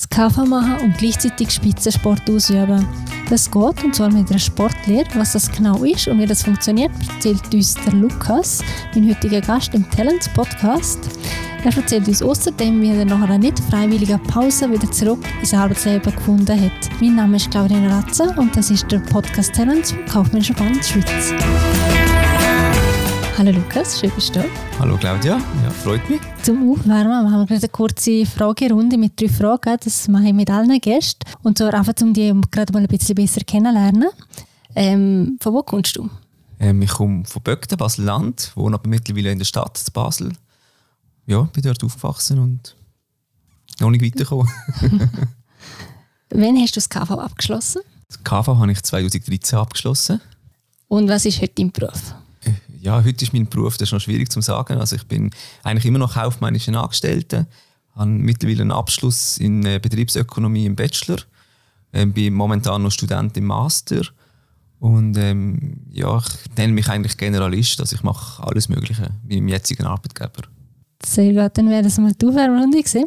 das KV machen und gleichzeitig Spitzensport ausüben. Das geht und zwar mit einer Sportlehre. Was das genau ist und wie das funktioniert, erzählt uns der Lukas, mein heutiger Gast im Talents Podcast. Er erzählt uns außerdem, wie er nach einer nicht freiwilligen Pause wieder zurück ins Arbeitsleben gefunden hat. Mein Name ist Claudine Ratze und das ist der Podcast Talents vom Kaufmännischen Band Schweiz. Hallo Lukas, schön bist du da. Hallo Claudia, ja, freut mich. Zum Aufwärmen haben wir gerade eine kurze Fragerunde mit drei Fragen. Das mache ich mit allen Gästen. Und zwar einfach, um die gerade mal ein bisschen besser kennenzulernen. Ähm, von wo kommst du? Ähm, ich komme von Böckten, Basel-Land, wohne aber mittlerweile in der Stadt zu Basel. Ja, bin dort aufgewachsen und noch nicht weitergekommen. Wann hast du das KV abgeschlossen? Das KV habe ich 2013 abgeschlossen. Und was ist heute dein Beruf? Ja, heute ist mein Beruf, das ist noch schwierig zu sagen. Also ich bin eigentlich immer noch kaufmännischer Angestellter, habe mittlerweile einen Abschluss in äh, Betriebsökonomie im Bachelor, ähm, bin momentan noch Student im Master und ähm, ja, ich nenne mich eigentlich Generalist, also ich mache alles Mögliche mit meinem jetzigen Arbeitgeber. Sehr gut, dann wäre das mal die Aufwärmrunde gewesen.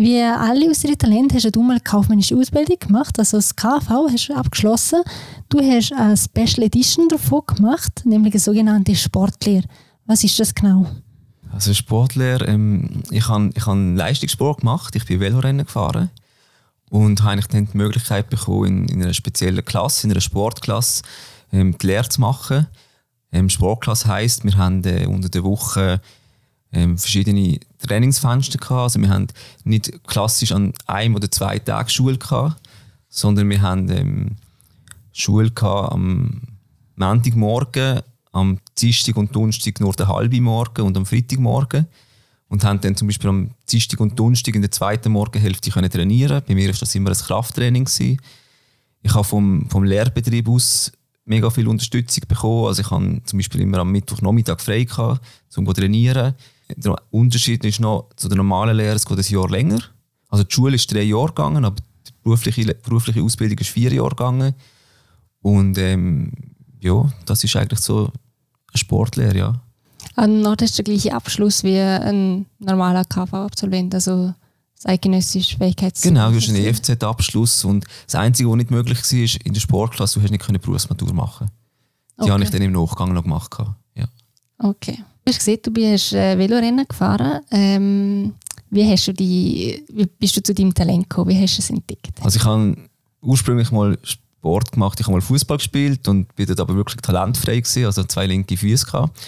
Wie alle aus Ihren Talenten hast du mal eine kaufmännische Ausbildung gemacht, also das KV hast du abgeschlossen. Du hast eine Special Edition davon gemacht, nämlich eine sogenannte Sportlehre. Was ist das genau? Also Sportlehre, ähm, ich habe ich hab Leistungssport gemacht, ich bin Velorennen gefahren und habe dann die Möglichkeit bekommen, in, in einer speziellen Klasse, in einer Sportklasse, ähm, die Lehre zu machen. Ähm, Sportklasse heisst, wir haben äh, unter der Woche ähm, verschiedene Trainingsfenster gehabt. Also wir haben nicht klassisch an einem oder zwei Tagen Schule gehabt, sondern wir haben ähm, Schule gehabt am Montagmorgen, am Dienstag und Donnerstag nur den halben Morgen und am Freitagmorgen und haben dann zum Beispiel am Dienstag und Donnerstag in der zweiten Morgenhälfte können trainieren. Bei mir war das immer ein Krafttraining gewesen. Ich habe vom, vom Lehrbetrieb aus mega viel Unterstützung bekommen. Also ich habe zum Beispiel immer am Mittwochnachmittag frei gehabt, um zu trainieren. Der Unterschied ist noch, zu der normalen Lehre, es geht ein Jahr länger. Also die Schule ist drei Jahre gegangen, aber die berufliche, berufliche Ausbildung ist vier Jahre gegangen. Und ähm, ja, das ist eigentlich so eine Sportlehre, ja. Und noch das ist der gleiche Abschluss wie ein normaler KV-Absolvent, also das eidgenössische Fähigkeits... Genau, du hast einen EFZ-Abschluss und das Einzige, was nicht möglich war, ist in der Sportklasse, du hast nicht Berufsmatur machen Die okay. habe ich dann im Nachgang noch gemacht. Ja. Okay. Du hast gesehen, du bist äh, Velorennen gefahren. Ähm, wie, hast du die, wie bist du zu deinem Talent gekommen? Wie hast du es entdeckt? Also ich habe ursprünglich mal Sport gemacht. Ich habe mal Fußball gespielt und bin dort aber wirklich talentfrei gewesen, also zwei linke Füße gehabt.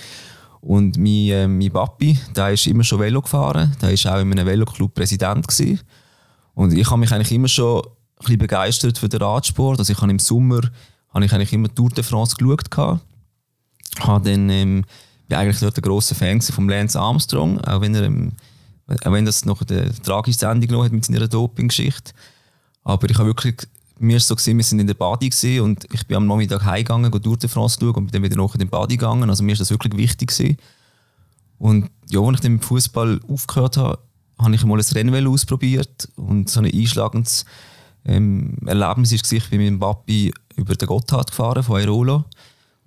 Und mein, äh, mein Papi, der ist immer schon Velo gefahren. Der ist auch in einem Veloclub Präsident gewesen. Und ich habe mich eigentlich immer schon ein bisschen begeistert für den Radsport. Also ich habe im Sommer habe ich eigentlich immer Tour de France geschaut. Habe dann ähm, bin eigentlich dort ein grosser Fan von Lance Armstrong, auch wenn, er, auch wenn das noch eine tragische Endung hat mit seiner Doping-Geschichte. Aber ich habe wirklich, mir so gesehen, wir sind in der Badi und ich bin am Nachmittag heimgegangen, Tour de France schauen und bin dann wieder noch in den Badi gegangen. Also mir ist das wirklich wichtig gewesen. Und ja, als ich dann mit Fußball aufgehört habe, habe ich mal ein Rennvelo ausprobiert und so ein einschlagendes ähm, Erlebnis war, ich bin mit dem Papi über den Gotthard gefahren von Airolo.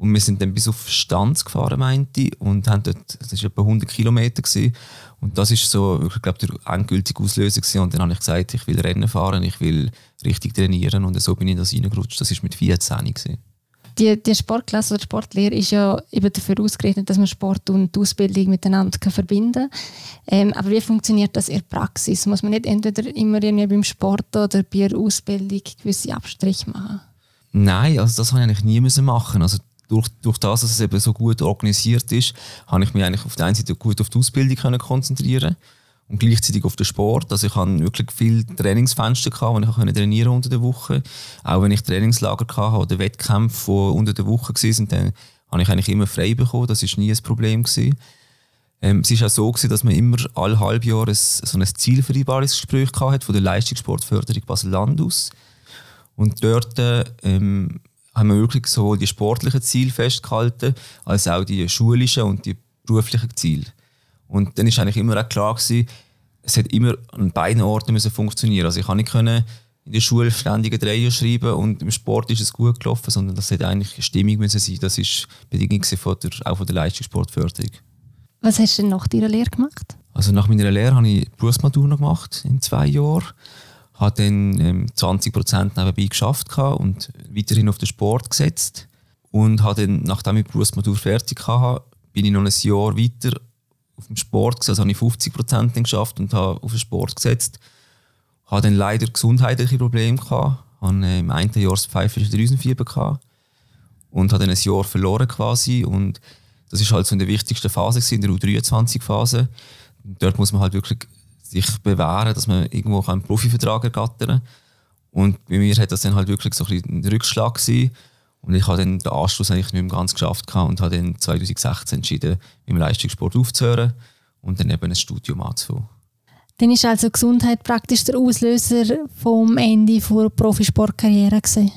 Und wir sind dann bis auf Stanz gefahren, meinte ich, und haben dort, das war etwa 100 Kilometer. Gewesen. Und das ist so, ich glaube, der endgültige Auslöser gewesen. Und dann habe ich gesagt, ich will Rennen fahren, ich will richtig trainieren. Und so bin ich in das reingerutscht. Das war mit 14 gewesen. Die, die Sportklasse oder Sportlehre ist ja eben dafür ausgerechnet, dass man Sport und Ausbildung miteinander verbinden kann. Ähm, aber wie funktioniert das in der Praxis? Muss man nicht entweder immer beim Sport oder bei der Ausbildung gewisse Abstriche machen? Nein, also das habe ich eigentlich nie müssen machen. Also durch, durch das, dass es eben so gut organisiert ist, habe ich mich eigentlich auf der einen Seite gut auf die Ausbildung können konzentrieren und gleichzeitig auf den Sport. Also ich hatte wirklich viele Trainingsfenster, gehabt, wo ich auch trainieren unter der Woche. Auch wenn ich Trainingslager hatte oder Wettkämpfe, die unter der Woche waren, dann habe ich eigentlich immer frei bekommen. Das war nie ein Problem. Gewesen. Ähm, es war auch so, gewesen, dass man immer alle halbe Jahre ein, so ein Zielvereinbarungsgespräch hatte von der Leistungssportförderung Basel-Land aus. Und dort ähm, haben wir wirklich sowohl die sportlichen Ziele festgehalten, als auch die schulischen und die beruflichen Ziele. Und dann ist eigentlich immer auch klar gewesen, es hat immer an beiden Orten müssen funktionieren. Also ich kann nicht können in der Schule ständige Dreier schreiben und im Sport ist es gut gelaufen, sondern das hat eigentlich Stimmung müssen sein. Das ist Bedingung von der, auch von der Leistungssportförderung. Was hast du denn nach deiner Lehre gemacht? Also nach meiner Lehre habe ich Berufsmatur gemacht in zwei Jahren habe dann ähm, 20% nebenbei geschafft und weiterhin auf den Sport gesetzt und habe dann, nachdem ich Berufsmatur fertig hatte, bin ich noch ein Jahr weiter auf dem Sport gesetzt, also habe ich 50% geschafft und habe auf den Sport gesetzt. Habe dann leider gesundheitliche Probleme gehabt, habe äh, im einen Jahr das pfeifische Drüsenfieber gehabt und habe dann ein Jahr verloren quasi und das ist halt so in der wichtigsten Phase in der U23-Phase. Dort muss man halt wirklich sich bewähren, dass man irgendwo einen Profivertrag ergattern kann. Und bei mir hat das dann halt wirklich so ein, ein Rückschlag gewesen. Und ich habe dann den Anschluss eigentlich nicht mehr ganz geschafft und habe dann 2016 entschieden, mit dem Leistungssport aufzuhören und dann eben ein Studium anzufangen. Dann ist also Gesundheit praktisch der Auslöser vom Ende der Profisportkarriere gewesen?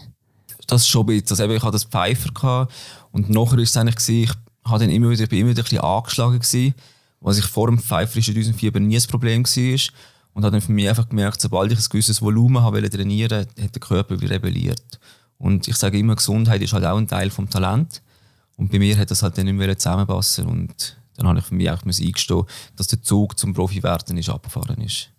Das schon ein bisschen. Also ich hatte das Pfeifer gehabt und nachher war es eigentlich, gewesen, ich habe dann immer wieder, bin immer wieder ein bisschen angeschlagen gewesen, was ich vor dem pfeiferischen Düsenfieber nie ein Problem war. Und habe dann für mich einfach gemerkt, sobald ich ein gewisses Volumen habe trainieren wollte, hat der Körper rebelliert. Und ich sage immer, Gesundheit ist halt auch ein Teil vom Talent. Und bei mir hat das halt dann nicht mehr zusammenpassen. Und dann habe ich für mich auch eingestehen, dass der Zug zum Profi-Werden ist abgefahren ist.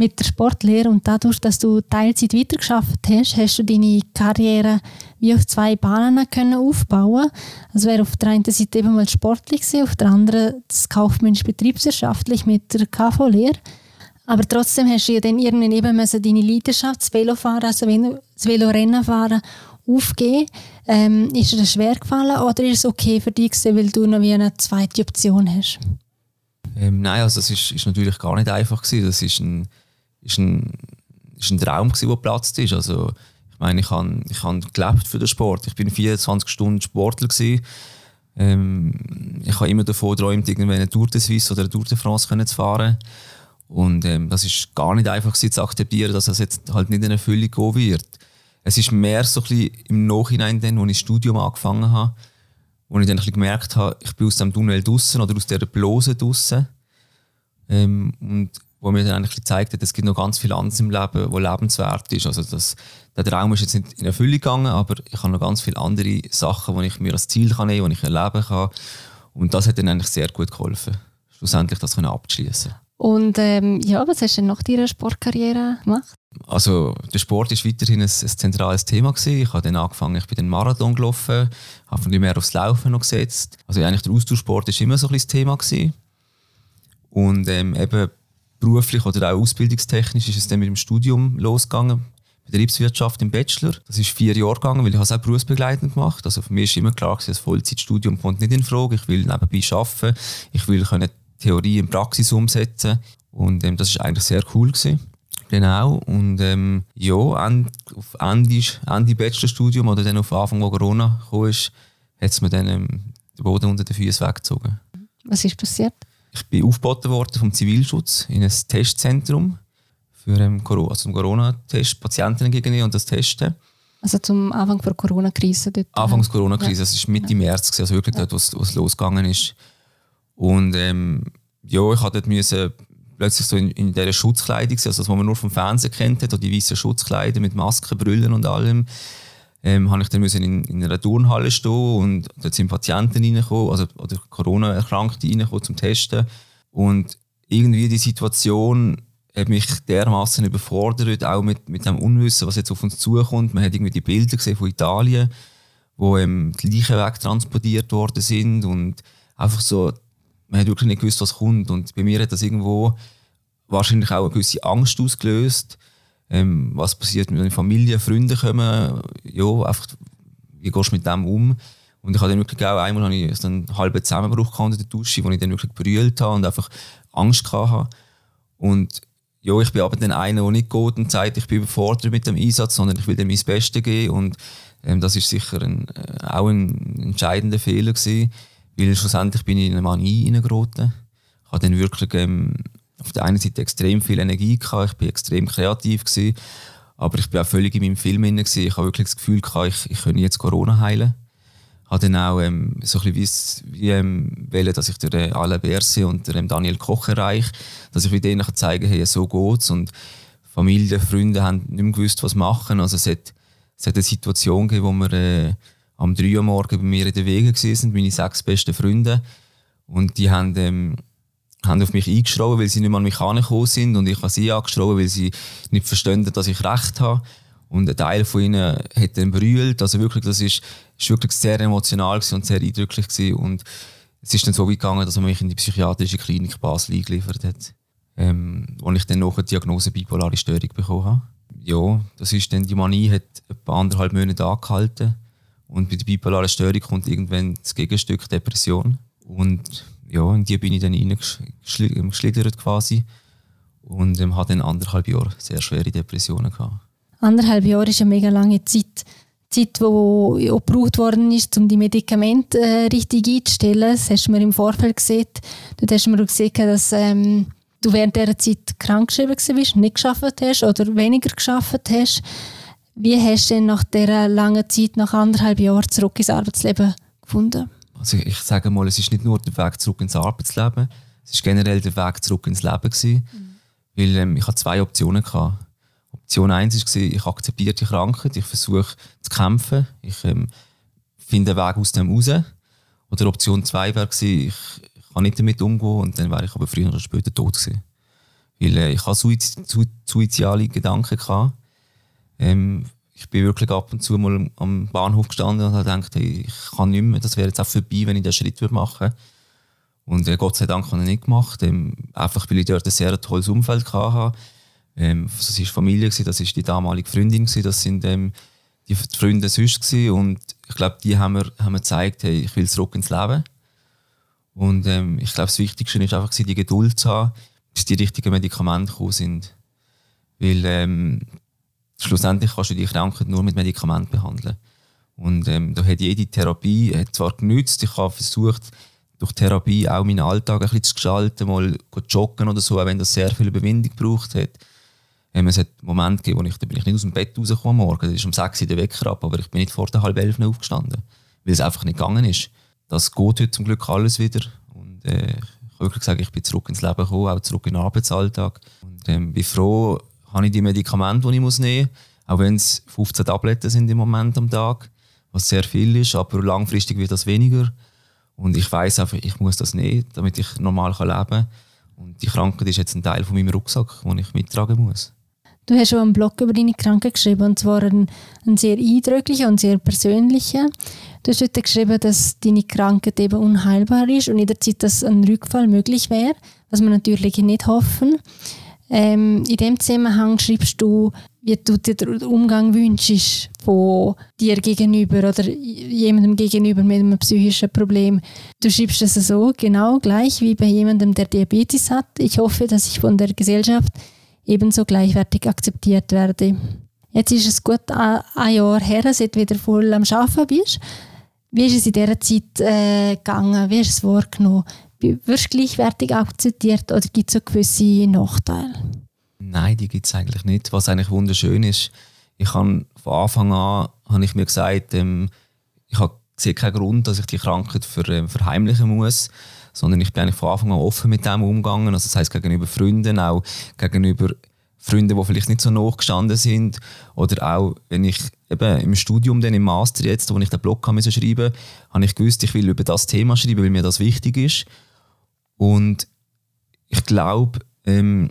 Mit der Sportlehre und dadurch, dass du Teilzeit weitergeschafft hast, hast du deine Karriere wie auf zwei Bahnen können aufbauen. Also wäre auf der einen Seite eben mal sportlich gewesen, auf der anderen das kaufmännisch betriebswirtschaftlich mit der KV-Lehre. Aber trotzdem hast du ja dann irgendwann eben deine Leidenschaft, das Velofahren, also das Velorennen fahren, aufgeben. Ähm, ist dir das schwer gefallen oder ist es okay für dich, weil du noch wie eine zweite Option hast? Ähm, nein, also das ist, ist natürlich gar nicht einfach gewesen. Das ist ein, ist ein, ist ein Traum gewesen, der geplatzt ist. Also ich meine, ich habe ich hab für den Sport. Ich bin 24 Stunden Sportler gewesen. Ähm, ich habe immer davon geträumt, irgendwann eine Tour de Suisse oder eine Tour de France zu fahren. Und ähm, das ist gar nicht einfach zu akzeptieren, dass das jetzt halt nicht in Erfüllung gehen wird. Es ist mehr so ein bisschen im Nachhinein, dann, als ich das Studium angefangen habe, wo ich dann ein bisschen gemerkt habe, ich bin aus dem Tunnel draußen oder aus dieser Blase draußen. Ähm, und wo mir dann eigentlich gezeigt hat, es gibt noch ganz viel anderes im Leben, wo lebenswert ist. Also das, der Traum ist jetzt nicht in Erfüllung gegangen, aber ich habe noch ganz viele andere Sachen, die ich mir als Ziel kann nehmen kann, die ich erleben kann. Und das hat dann eigentlich sehr gut geholfen, schlussendlich das abzuschließen. Und ähm, ja, was hast du nach deiner Sportkarriere gemacht? Also der Sport ist weiterhin ein, ein zentrales Thema gewesen. Ich habe dann angefangen, ich bin den Marathon gelaufen, habe von mehr aufs Laufen noch gesetzt. Also eigentlich der Austauschsport ist immer so ein das Thema gewesen. Und ähm, eben beruflich oder auch ausbildungstechnisch ist es dann mit dem Studium losgegangen. Betriebswirtschaft im Bachelor. Das ist vier Jahre gegangen, weil ich es auch berufsbegleitend gemacht. Also für mich ist immer klar, das Vollzeitstudium kommt nicht in Frage. Ich will nebenbei arbeiten. Ich will können Theorie in Praxis umsetzen. Und ähm, das ist eigentlich sehr cool gewesen. Genau. Und ähm, ja, auf Ende, Ende Bachelorstudium oder dann auf Anfang, wo Corona kam, hat es mir dann ähm, den Boden unter den Füßen weggezogen. Was ist passiert? Ich bin aufgeboten worden vom Zivilschutz in ein Testzentrum für ähm, Corona, also Corona-Test, Patienten gegenüber und das Testen. Also zum Anfang der Corona-Krise dort? Anfangs Corona-Krise, ja. das war Mitte ja. März, also wirklich ja. dort, was, was losgegangen ist. Und ähm, ja, ich hatte müssen plötzlich so in, in dieser Schutzkleidung, also das, was man nur vom Fernsehen kennt, hat, die weißen Schutzkleider mit Masken, Brüllen und allem, ähm, habe ich dann müssen in, in einer Turnhalle stehen und dort sind Patienten reingekommen, also oder Corona-Erkrankte reingekommen zum Testen. Und irgendwie die Situation hat mich dermaßen überfordert, auch mit, mit dem Unwissen, was jetzt auf uns zukommt. Man hat irgendwie die Bilder gesehen von Italien, wo ähm, die Leichen wegtransportiert worden sind und einfach so man hat wirklich nicht gewusst, was kommt. Und bei mir hat das irgendwo wahrscheinlich auch eine gewisse Angst ausgelöst. Ähm, was passiert, wenn Familie, Freunde kommen? Ja, einfach, wie gehst du mit dem um? Und ich habe dann wirklich auch einmal habe ich einen halben Zusammenbruch in der Dusche, wo ich dann wirklich brüllt habe und einfach Angst hatte. Und ja, ich bin aber dann einer, der nicht geht und sagt, ich bin überfordert mit dem Einsatz, sondern ich will dem mein Bestes geben. Und ähm, das ist sicher ein, äh, auch ein entscheidender Fehler gewesen. Weil schlussendlich bin ich in eine Manie reingeraten. Ich hatte dann wirklich ähm, auf der einen Seite extrem viel Energie gehabt, ich war extrem kreativ gewesen, aber ich war auch völlig in meinem Film inne Ich habe wirklich das Gefühl ich, ich könnte jetzt Corona heilen. Ich habe dann auch ähm, so ein bisschen wie, ähm, wollen, dass ich durch äh, Alain Berset und der, ähm, Daniel Koch erreiche, dass ich denen zeigen kann, hey, so geht's und Familie, Freunde haben nicht mehr gewusst, was machen. Also es hat, es hat eine Situation gegeben, wo wir äh, am 3 Uhr morgen bei mir in den Wegen sind, meine sechs besten Freunde. Und die haben ähm, haben auf mich eingeschrauben, weil sie nicht mehr an mich angekommen sind und ich habe sie angeschrauben, weil sie nicht verstanden, dass ich Recht habe. Und ein Teil von ihnen hat dann brüllt. Also wirklich, das ist, ist wirklich sehr emotional und sehr eindrücklich gewesen. Und es ist dann so weit gegangen, dass man mich in die psychiatrische Klinik Basel eingeliefert hat, ähm, wo ich dann noch eine Diagnose bipolare Störung bekommen habe. Ja, das ist dann, die Manie hat etwa anderthalb Monate angehalten. Und bei der bipolaren Störung kommt irgendwann das Gegenstück Depression. Und ja, in die bin ich dann reingeschlittert quasi. Und ähm, hatte dann anderthalb Jahre sehr schwere Depressionen gehabt. Anderthalb Jahre ist eine mega lange Zeit. Zeit, die auch gebraucht worden ist, um die Medikamente äh, richtig einzustellen. Das hast du mir im Vorfeld gesehen. Dort hast du mir auch gesehen, dass ähm, du während dieser Zeit krankgeschrieben warst, nicht geschafft hast oder weniger geschafft hast. Wie hast du denn nach dieser langen Zeit, nach anderthalb Jahren, zurück ins Arbeitsleben gefunden? Also ich sage mal, es ist nicht nur der Weg zurück ins Arbeitsleben, es ist generell der Weg zurück ins Leben gewesen, mhm. weil ähm, ich hatte zwei Optionen gehabt. Option 1 war, ich akzeptiere die Krankheit, ich versuche zu kämpfen, ich ähm, finde einen Weg aus dem raus. Oder Option 2 wäre, ich, kann nicht damit umgehen und dann wäre ich aber früher oder später tot gewesen. Weil äh, ich hatte suizidale Gedanken. Gehabt. Ähm, ich bin wirklich ab und zu mal am Bahnhof gestanden und habe gedacht, hey, ich kann nicht mehr, das wäre jetzt auch vorbei, wenn ich diesen Schritt machen würde. Und äh, Gott sei Dank habe ich nicht gemacht, ähm, einfach weil ich dort ein sehr tolles Umfeld hatte ähm, das war Familie, das war die damalige Freundin, das sind ähm, die Freunde sonst und ich glaube, die haben mir, haben mir gezeigt, hey, ich will zurück ins Leben. Und ähm, ich glaube, das Wichtigste ist einfach, die Geduld zu haben, bis die richtigen Medikamente gekommen sind. Weil ähm, schlussendlich kannst du die Krankheit nur mit Medikamenten behandeln. Und ähm, da hat jede Therapie hat zwar genützt, ich habe versucht, durch Therapie auch meinen Alltag ein bisschen zu gestalten, mal joggen oder so, auch wenn das sehr viel Überwindung gebraucht hat. Ähm, es hat Momente gegeben, wo ich, da bin ich nicht aus dem Bett rausgekommen morgen. Das ist um 6 Uhr der Wecker ab, aber ich bin nicht vor der halb elf aufgestanden. Weil es einfach nicht gegangen ist. Das geht heute zum Glück alles wieder. Und äh, ich kann wirklich sagen, ich bin zurück ins Leben gekommen, auch zurück in den Arbeitsalltag. Und ähm, bin froh, habe ich die Medikamente, die ich muss nehmen muss. Auch wenn es 15 Tabletten sind im Moment am Tag, was sehr viel ist, aber langfristig wird das weniger. Und ich weiß einfach, ich muss das nehmen, damit ich normal leben kann. Und die Krankheit ist jetzt ein Teil von meinem Rucksack, den ich mittragen muss. Du hast schon einen Blog über deine Krankheit geschrieben, und zwar einen, einen sehr eindrücklichen und sehr persönlichen. Du hast dort geschrieben, dass deine Krankheit eben unheilbar ist und in der Zeit, dass ein Rückfall möglich wäre, was wir natürlich nicht hoffen. Ähm, in dem Zusammenhang schreibst du, wie du dir den Umgang wünschst von dir gegenüber oder jemandem gegenüber mit einem psychischen Problem. Du schreibst es so, genau gleich wie bei jemandem, der Diabetes hat. Ich hoffe, dass ich von der Gesellschaft ebenso gleichwertig akzeptiert werde. Jetzt ist es gut ein Jahr her, seit du wieder voll am Arbeiten bist. Wie ist es in dieser Zeit äh, gegangen? Wie du es wahrgenommen? Wirst du gleichwertig akzeptiert oder gibt es so gewisse Nachteile? Nein, die gibt es eigentlich nicht. Was eigentlich wunderschön ist, ich habe von Anfang an habe ich mir gesagt, ähm, ich habe sehe keinen Grund, dass ich die Krankheit für, äh, verheimlichen muss sondern ich bin eigentlich von Anfang an offen mit dem umgegangen. Also das heißt gegenüber Freunden, auch gegenüber Freunden, die vielleicht nicht so nachgestanden sind oder auch wenn ich eben im Studium, dann im Master jetzt, wo ich den Blog schreiben musste, habe ich gewusst, ich will über das Thema schreiben, weil mir das wichtig ist. Und ich glaube, ähm,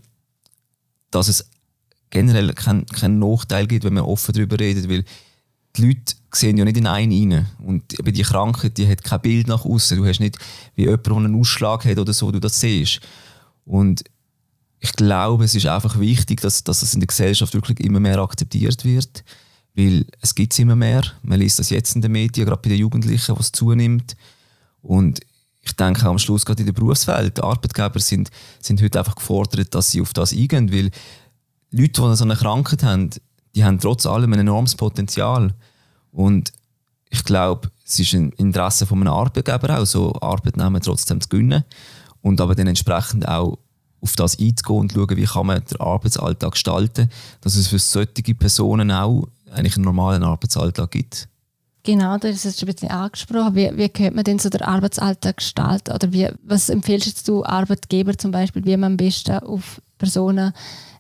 dass es generell keinen kein Nachteil gibt, wenn man offen darüber redet, weil die Leute sehen ja nicht in einen rein. Und eben die Krankheit, die hat kein Bild nach außen. Du hast nicht wie jemand, der einen Ausschlag hat oder so, du das siehst. Und ich glaube, es ist einfach wichtig, dass, dass das in der Gesellschaft wirklich immer mehr akzeptiert wird. Weil es gibt es immer mehr. Man liest das jetzt in den Medien, gerade bei den Jugendlichen, was zunimmt. Und ich denke am Schluss gerade in der Berufswelt, Arbeitgeber sind, sind heute einfach gefordert, dass sie auf das eingehen. Weil Leute, die so eine Krankheit haben, die haben trotz allem ein enormes Potenzial. Und ich glaube, es ist ein Interesse von einem Arbeitgeber auch, so Arbeitnehmer trotzdem zu gewinnen und aber dann entsprechend auch auf das einzugehen und schauen, wie kann man den Arbeitsalltag gestalten, dass es für solche Personen auch eigentlich einen normalen Arbeitsalltag gibt. Genau, das ist ein bisschen angesprochen. Wie, wie könnte man denn so den Arbeitsalltag gestalten? Oder wie, was empfiehlst du Arbeitgeber zum Beispiel, wie man am besten auf Personen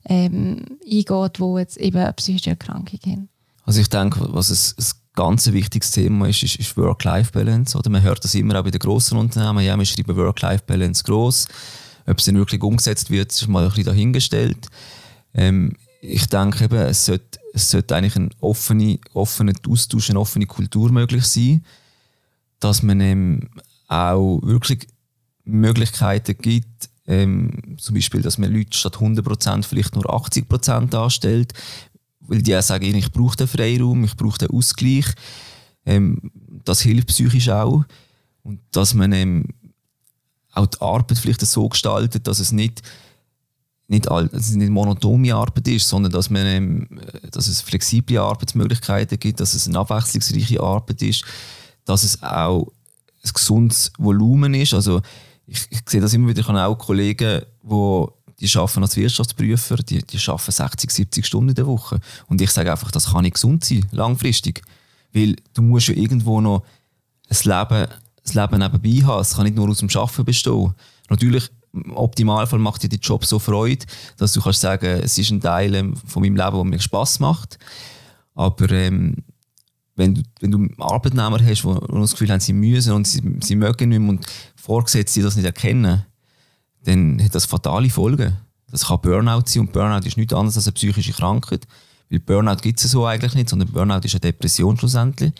ähm, eingeht, die jetzt eben eine psychische Erkrankung haben? Also ich denke, was ein, ein ganz wichtiges Thema ist, ist, ist Work-Life-Balance. man hört das immer auch bei den grossen Unternehmen. Ja, wir schreiben Work-Life-Balance groß. Ob es dann wirklich umgesetzt wird, ist mal ein bisschen dahingestellt. Ähm, ich denke eben, es sollte, es sollte eigentlich ein offener offene Austausch, eine offene Kultur möglich sein, dass man ähm, auch wirklich Möglichkeiten gibt, ähm, zum Beispiel, dass man Leute statt 100% vielleicht nur 80% anstellt, weil die auch sagen, ich brauche den Freiraum, ich brauche den Ausgleich. Ähm, das hilft psychisch auch. Und dass man ähm, auch die Arbeit vielleicht so gestaltet, dass es nicht nicht, all, dass es nicht monotone Arbeit ist, sondern dass, man, ähm, dass es flexible Arbeitsmöglichkeiten gibt, dass es eine abwechslungsreiche Arbeit ist, dass es auch ein gesundes Volumen ist. Also ich, ich sehe das immer wieder, ich habe auch Kollegen, die die arbeiten als Wirtschaftsprüfer, die, die arbeiten 60, 70 Stunden in der Woche. Und ich sage einfach, das kann nicht gesund sein, langfristig. Weil du musst ja irgendwo noch ein Leben, ein Leben nebenbei haben. Es kann nicht nur aus dem Arbeiten bestehen. Natürlich, im Optimalfall macht dir der Job so Freude, dass du kannst sagen, es ist ein Teil ähm, von meinem Leben, der mir Spass macht. Aber ähm, wenn du, wenn du Arbeitnehmer hast, die das Gefühl haben, sie müssen und sie, sie mögen nicht mehr und Vorgesetzte das nicht erkennen, dann hat das fatale Folgen. Das kann Burnout sein und Burnout ist nichts anderes als eine psychische Krankheit. Weil Burnout gibt es so eigentlich nicht, sondern Burnout ist eine Depression schlussendlich.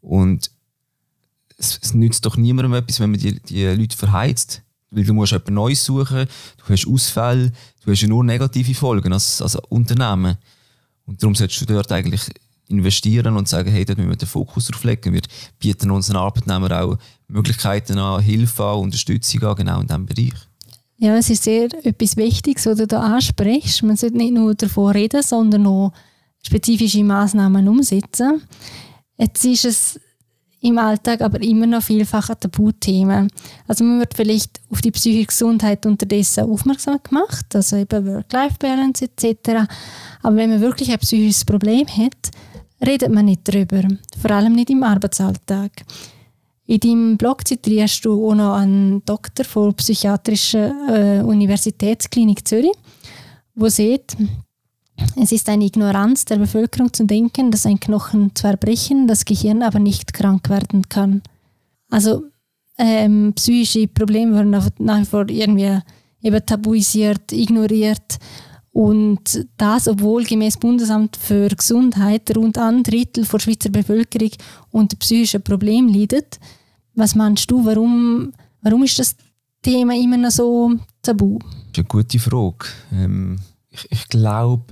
Und es, es nützt doch niemandem etwas, wenn man die, die Leute verheizt. Weil du musst etwas Neues suchen, du hast Ausfälle, du hast ja nur negative Folgen als, als Unternehmen. Und darum solltest du dort eigentlich investieren und sagen, hey, dort müssen wir den Fokus drauf legen. Wir bieten unseren Arbeitnehmern auch Möglichkeiten an, Hilfe an, Unterstützung an, genau in diesem Bereich. Ja, es ist sehr etwas Wichtiges, was du da ansprichst. Man sollte nicht nur davon reden, sondern auch spezifische Maßnahmen umsetzen. Jetzt ist es im Alltag aber immer noch vielfach ein Tabuthema. Also man wird vielleicht auf die psychische Gesundheit unterdessen aufmerksam gemacht, also eben Work-Life-Balance etc. Aber wenn man wirklich ein psychisches Problem hat, redet man nicht darüber, vor allem nicht im Arbeitsalltag. In deinem Blog zitierst du auch noch einen Doktor von der Psychiatrischen äh, Universitätsklinik Zürich, wo sieht, es ist eine Ignoranz der Bevölkerung zu denken, dass ein Knochen zwar brechen, das Gehirn aber nicht krank werden kann. Also ähm, psychische Probleme werden nach wie vor irgendwie eben tabuisiert, ignoriert und das, obwohl gemäß Bundesamt für Gesundheit rund ein Drittel der Schweizer Bevölkerung unter psychischen Problemen leidet. Was meinst du, warum, warum ist das Thema immer noch so tabu? Das ist eine gute Frage. Ähm, ich, ich glaube,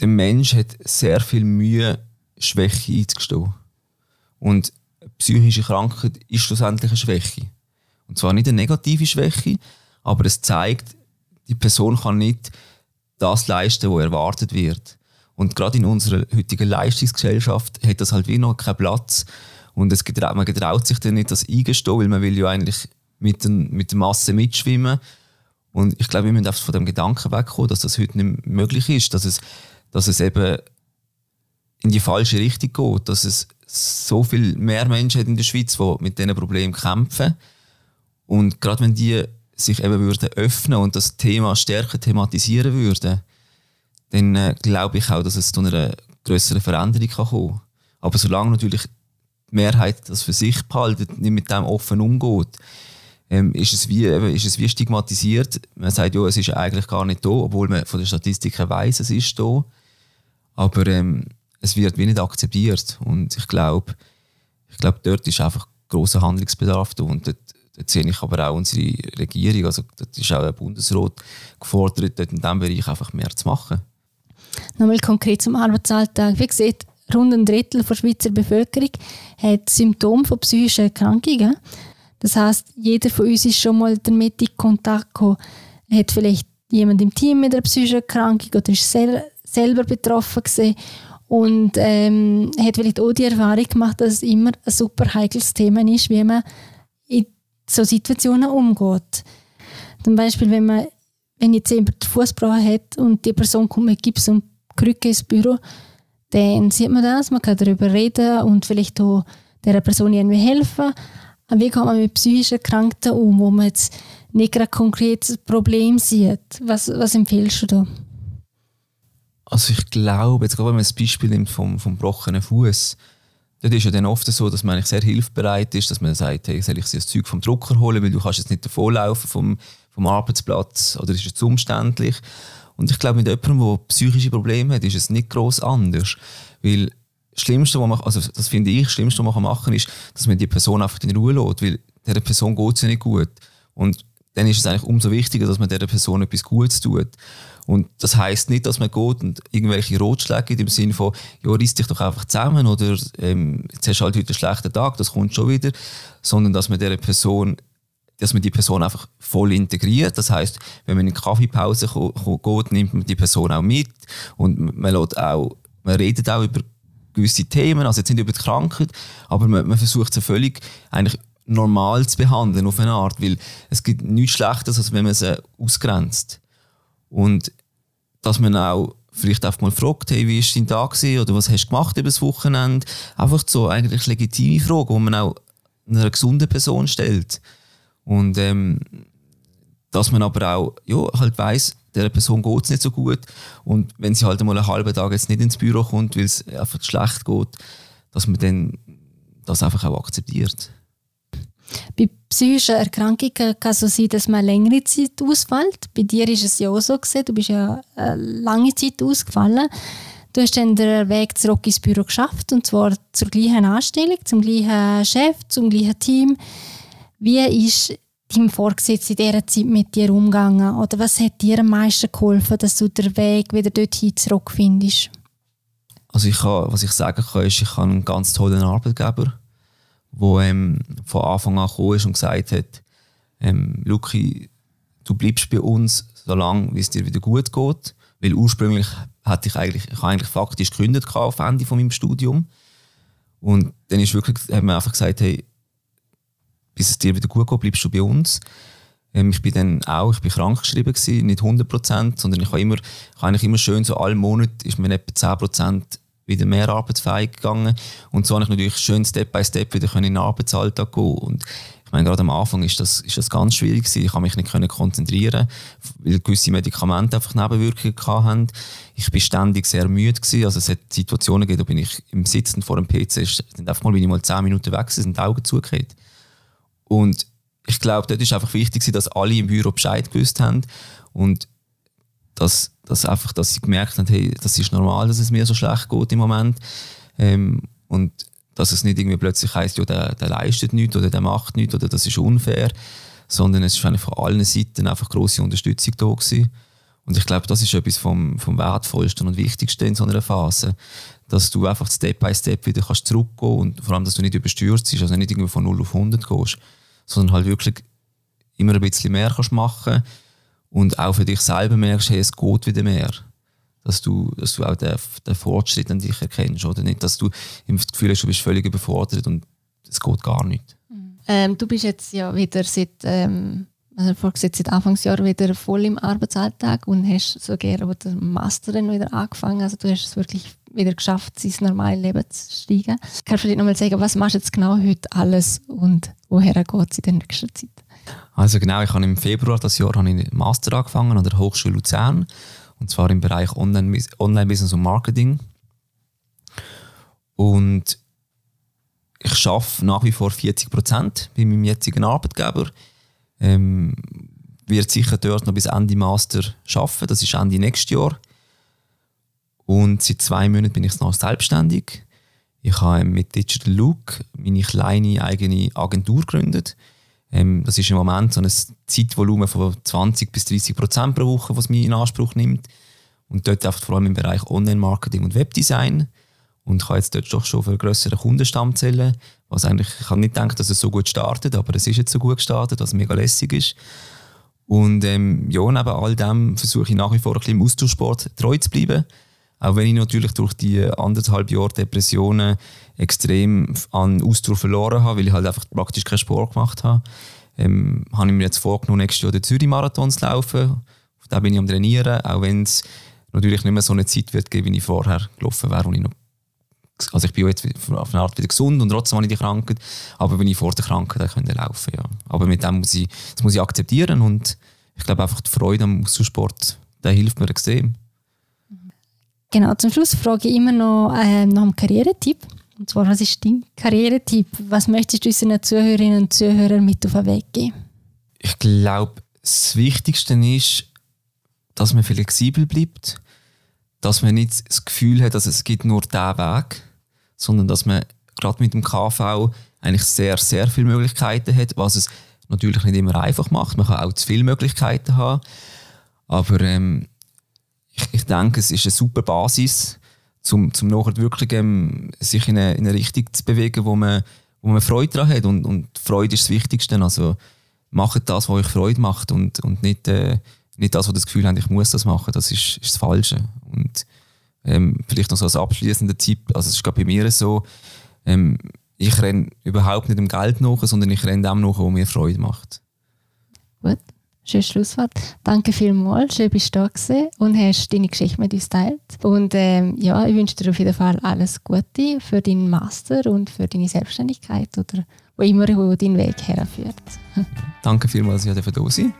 der Mensch hat sehr viel Mühe, Schwäche einzugestehen. Und psychische Krankheit ist schlussendlich eine Schwäche. Und zwar nicht eine negative Schwäche, aber es zeigt, die Person kann nicht das leisten, was erwartet wird. Und gerade in unserer heutigen Leistungsgesellschaft hat das halt wie noch keinen Platz. Und es getraut, man getraut sich dann nicht das eingestehen, weil man will ja eigentlich mit, den, mit der Masse mitschwimmen. Und ich glaube, wir müssen einfach von dem Gedanken wegkommen, dass das heute nicht möglich ist, dass es, dass es eben in die falsche Richtung geht, dass es so viel mehr Menschen in der Schweiz, die mit diesen Problemen kämpfen. Und gerade wenn die sich eben würden öffnen und das Thema stärker thematisieren würden, dann äh, glaube ich auch, dass es zu einer größeren Veränderung kann kommen Aber solange natürlich die Mehrheit das für sich behaltet, nicht mit dem offen umgeht, ähm, ist, es wie, eben, ist es wie stigmatisiert. Man sagt, ja, es ist eigentlich gar nicht da, obwohl man von den Statistiken weiß, es ist da. Aber ähm, es wird wie nicht akzeptiert. Und ich glaube, ich glaube, dort ist einfach großer Handlungsbedarf da. Und dort Dort sehe ich aber auch unsere Regierung, also dort ist auch der Bundesrat gefordert, dort in diesem Bereich einfach mehr zu machen. Nochmal konkret zum Arbeitsalltag. Wie gesagt, rund ein Drittel der Schweizer Bevölkerung hat Symptome von psychischen Erkrankungen. Das heißt, jeder von uns ist schon mal damit in Kontakt gekommen, hat vielleicht jemand im Team mit einer psychischen Erkrankung oder ist sel selber betroffen gewesen und ähm, hat vielleicht auch die Erfahrung gemacht, dass es immer ein super heikles Thema ist, wie man in so Situationen umgeht. Zum Beispiel, wenn man wenn jetzt jemand Fußbruch hat und die Person kommt mit Gips und Krücke ins Büro, dann sieht man das, man kann darüber reden und vielleicht auch der Person irgendwie helfen. Aber wie geht man mit psychisch Erkrankten um, wo man jetzt nicht gerade konkret ein Problem sieht? Was, was empfiehlst du da? Also ich glaube, jetzt gerade wenn man das Beispiel nimmt vom, vom gebrochenen Fuß, dort ist ja dann oft so, dass man eigentlich sehr hilfsbereit ist, dass man sagt, hey, soll ich das Zeug vom Drucker holen, weil du kannst jetzt nicht davonlaufen vom, vom Arbeitsplatz oder ist es umständlich. Und ich glaube, mit jemandem, der psychische Probleme hat, ist es nicht groß anders. Weil das Schlimmste, was man, also das finde ich, das Schlimmste, was man machen kann, ist, dass man die Person einfach in Ruhe lässt, weil dieser Person geht es ja nicht gut. Und dann ist es eigentlich umso wichtiger, dass man dieser Person etwas Gutes tut. Und das heißt nicht, dass man geht und irgendwelche Rotschläge gibt im Sinne von, ja, reiss dich doch einfach zusammen oder ähm, jetzt hast du halt heute einen schlechten Tag, das kommt schon wieder, sondern dass man dieser Person dass man die Person einfach voll integriert. Das heißt, wenn man in die Kaffeepause geht, nimmt man die Person auch mit und man, auch, man redet auch über gewisse Themen, also jetzt nicht über die Krankheit, aber man, man versucht sie völlig eigentlich normal zu behandeln auf eine Art, weil es gibt nichts Schlechtes, als wenn man sie ausgrenzt. Und dass man auch vielleicht einfach mal fragt, hey, wie war dein Tag gewesen? oder was hast du gemacht über das Wochenende? Einfach so eigentlich legitime Fragen, die man auch einer gesunden Person stellt. Und ähm, dass man aber auch ja, halt weiss, der Person geht es nicht so gut. Und wenn sie halt mal einen halben Tag jetzt nicht ins Büro kommt, weil es einfach schlecht geht, dass man dann das einfach auch akzeptiert. Bei psychischen Erkrankungen kann es so sein, dass man längere Zeit ausfällt. Bei dir ist es ja auch so gewesen. Du bist ja eine lange Zeit ausgefallen. Du hast dann den Weg zurück ins Büro geschafft und zwar zur gleichen Anstellung, zum gleichen Chef, zum gleichen Team. Wie ist dein Vorgesetzter in dieser Zeit mit dir umgegangen? Oder was hat dir am meisten geholfen, dass du den Weg wieder dorthin zurückfindest? Also ich kann, was ich sagen kann, ist, ich habe einen ganz tollen Arbeitgeber wo ähm, von Anfang an gekommen ist und gesagt hat, ähm, Luki, du bleibst bei uns, solange es dir wieder gut geht. Weil ursprünglich hatte ich eigentlich, ich eigentlich faktisch gekündigt auf Ende von meinem Studium. Und dann ist wirklich, hat man einfach gesagt, hey, bis es dir wieder gut geht, bleibst du bei uns. Ähm, ich bin dann auch, ich bin krank geschrieben gewesen, nicht 100%, sondern ich habe immer, ich habe eigentlich immer schön, so alle Monate ist mir etwa 10% wieder mehr arbeitsfähig gegangen. Und so habe ich natürlich schön Step by Step wieder in den Arbeitsalltag gehen. Und ich meine, gerade am Anfang ist das, ist das ganz schwierig gewesen. Ich habe mich nicht konzentrieren, weil gewisse Medikamente einfach Nebenwirkungen hatten. Ich bin ständig sehr müde gewesen. Also es hat Situationen gegeben, da bin ich im Sitzen vor dem PC, sind einfach mal, bin ich mal zehn Minuten weg sind die Augen zugekehrt. Und ich glaube, dort ist einfach wichtig, dass alle im Büro Bescheid gewusst haben und dass dass einfach, dass sie gemerkt haben, hey, das ist normal, dass es mir so schlecht geht im Moment. Ähm, und dass es nicht irgendwie plötzlich heisst, ja, der, der leistet nichts oder der macht nichts oder das ist unfair, sondern es ist von allen Seiten einfach große Unterstützung da gewesen. Und ich glaube, das ist etwas vom, vom Wertvollsten und Wichtigsten in so einer Phase, dass du einfach Step by Step wieder kannst zurückgehen und vor allem, dass du nicht überstürzt bist, also nicht irgendwie von 0 auf 100 gehst, sondern halt wirklich immer ein bisschen mehr kannst machen und auch für dich selber merkst, hey, es geht wieder mehr. Dass du, dass du auch den, den Fortschritt an dich erkennst. Oder nicht, dass du das Gefühl hast, du bist völlig überfordert und es geht gar nicht. Ähm, du bist jetzt ja wieder seit, ähm, also seit Anfangsjahr wieder voll im Arbeitsalltag und hast sogar mit dem Master dann wieder angefangen. Also du hast es wirklich wieder geschafft, ins normale Leben zu steigen. Kannst du dir nochmal sagen, was machst du jetzt genau heute alles und woher geht es in der nächsten Zeit? Also genau, ich habe im Februar das Jahr ich Master angefangen an der Hochschule Luzern und zwar im Bereich Online-Business und Marketing. Und ich arbeite nach wie vor 40 Prozent bei meinem jetzigen Arbeitgeber. Ähm, wird sicher dort noch bis Ende Master arbeiten, das ist Ende nächstes Jahr. Und seit zwei Monaten bin ich noch selbstständig. Ich habe mit Digital Look meine kleine eigene Agentur gegründet ähm, das ist im Moment so ein Zeitvolumen von 20 bis 30 Prozent pro Woche, was mich in Anspruch nimmt. Und dort einfach vor allem im Bereich Online-Marketing und Webdesign. Und ich habe jetzt dort doch schon für einen grösseren Kundenstamm zählen. Was eigentlich, ich habe nicht gedacht, dass es so gut startet, aber es ist jetzt so gut gestartet, was mega lässig ist. Und ähm, ja, neben all dem versuche ich nach wie vor ein bisschen im Austauschsport treu zu bleiben. Auch wenn ich natürlich durch die anderthalb Jahre Depressionen extrem an Ausdauer verloren habe, weil ich halt einfach praktisch keinen Sport gemacht habe, ähm, habe ich mir jetzt vorgenommen, nächstes Jahr den Zürich-Marathon zu laufen. Auf den bin ich am Trainieren, auch wenn es natürlich nicht mehr so eine Zeit wird geben, wie ich vorher gelaufen wäre, wo ich noch also ich bin jetzt auf eine Art wieder gesund und trotzdem habe ich die Krankheit, aber wenn ich vor der Krankheit könnte laufen, ja. Aber mit dem muss ich, das muss ich akzeptieren und ich glaube einfach die Freude am Aussport, der hilft mir extrem. Genau, zum Schluss frage ich immer noch äh, nach einem Karrieretipp Und zwar, was ist dein Karrieretipp? Was möchtest du unseren Zuhörerinnen und Zuhörern mit auf den Weg geben? Ich glaube, das Wichtigste ist, dass man flexibel bleibt, dass man nicht das Gefühl hat, dass es gibt nur diesen Weg, sondern dass man gerade mit dem KV eigentlich sehr, sehr viele Möglichkeiten hat, was es natürlich nicht immer einfach macht. Man kann auch zu viele Möglichkeiten haben. Aber ähm, ich, denke, es ist eine super Basis, um zum nachher wirklich ähm, sich in eine, in eine Richtung zu bewegen, wo man, wo man Freude daran hat. Und, und Freude ist das Wichtigste. Also macht das, was euch Freude macht und, und nicht, äh, nicht das, was das Gefühl habt, ich muss das machen. Das ist, ist das Falsche. Und ähm, vielleicht noch so als abschließender Tipp, also es ist gerade bei mir so, ähm, ich renne überhaupt nicht dem Geld nach, sondern ich renne dem nach, was mir Freude macht. Schönes Schlusswort. Danke vielmals, schön bist du da gewesen und hast deine Geschichte mit uns teilt. Und ähm, ja, ich wünsche dir auf jeden Fall alles Gute für deinen Master und für deine Selbstständigkeit oder wo immer wo dein Weg herführt. Danke vielmals, dass ich da sein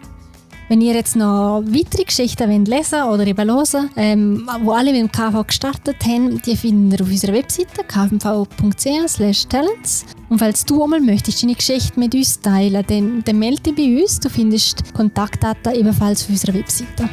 wenn ihr jetzt noch weitere Geschichten wollt lesen oder eben hören ähm, wo alle mit dem KV gestartet haben, die findet ihr auf unserer Webseite kvv.ch talents. Und falls du einmal möchtest deine Geschichte mit uns teilen, dann, dann melde dich bei uns. Du findest Kontaktdaten ebenfalls auf unserer Webseite.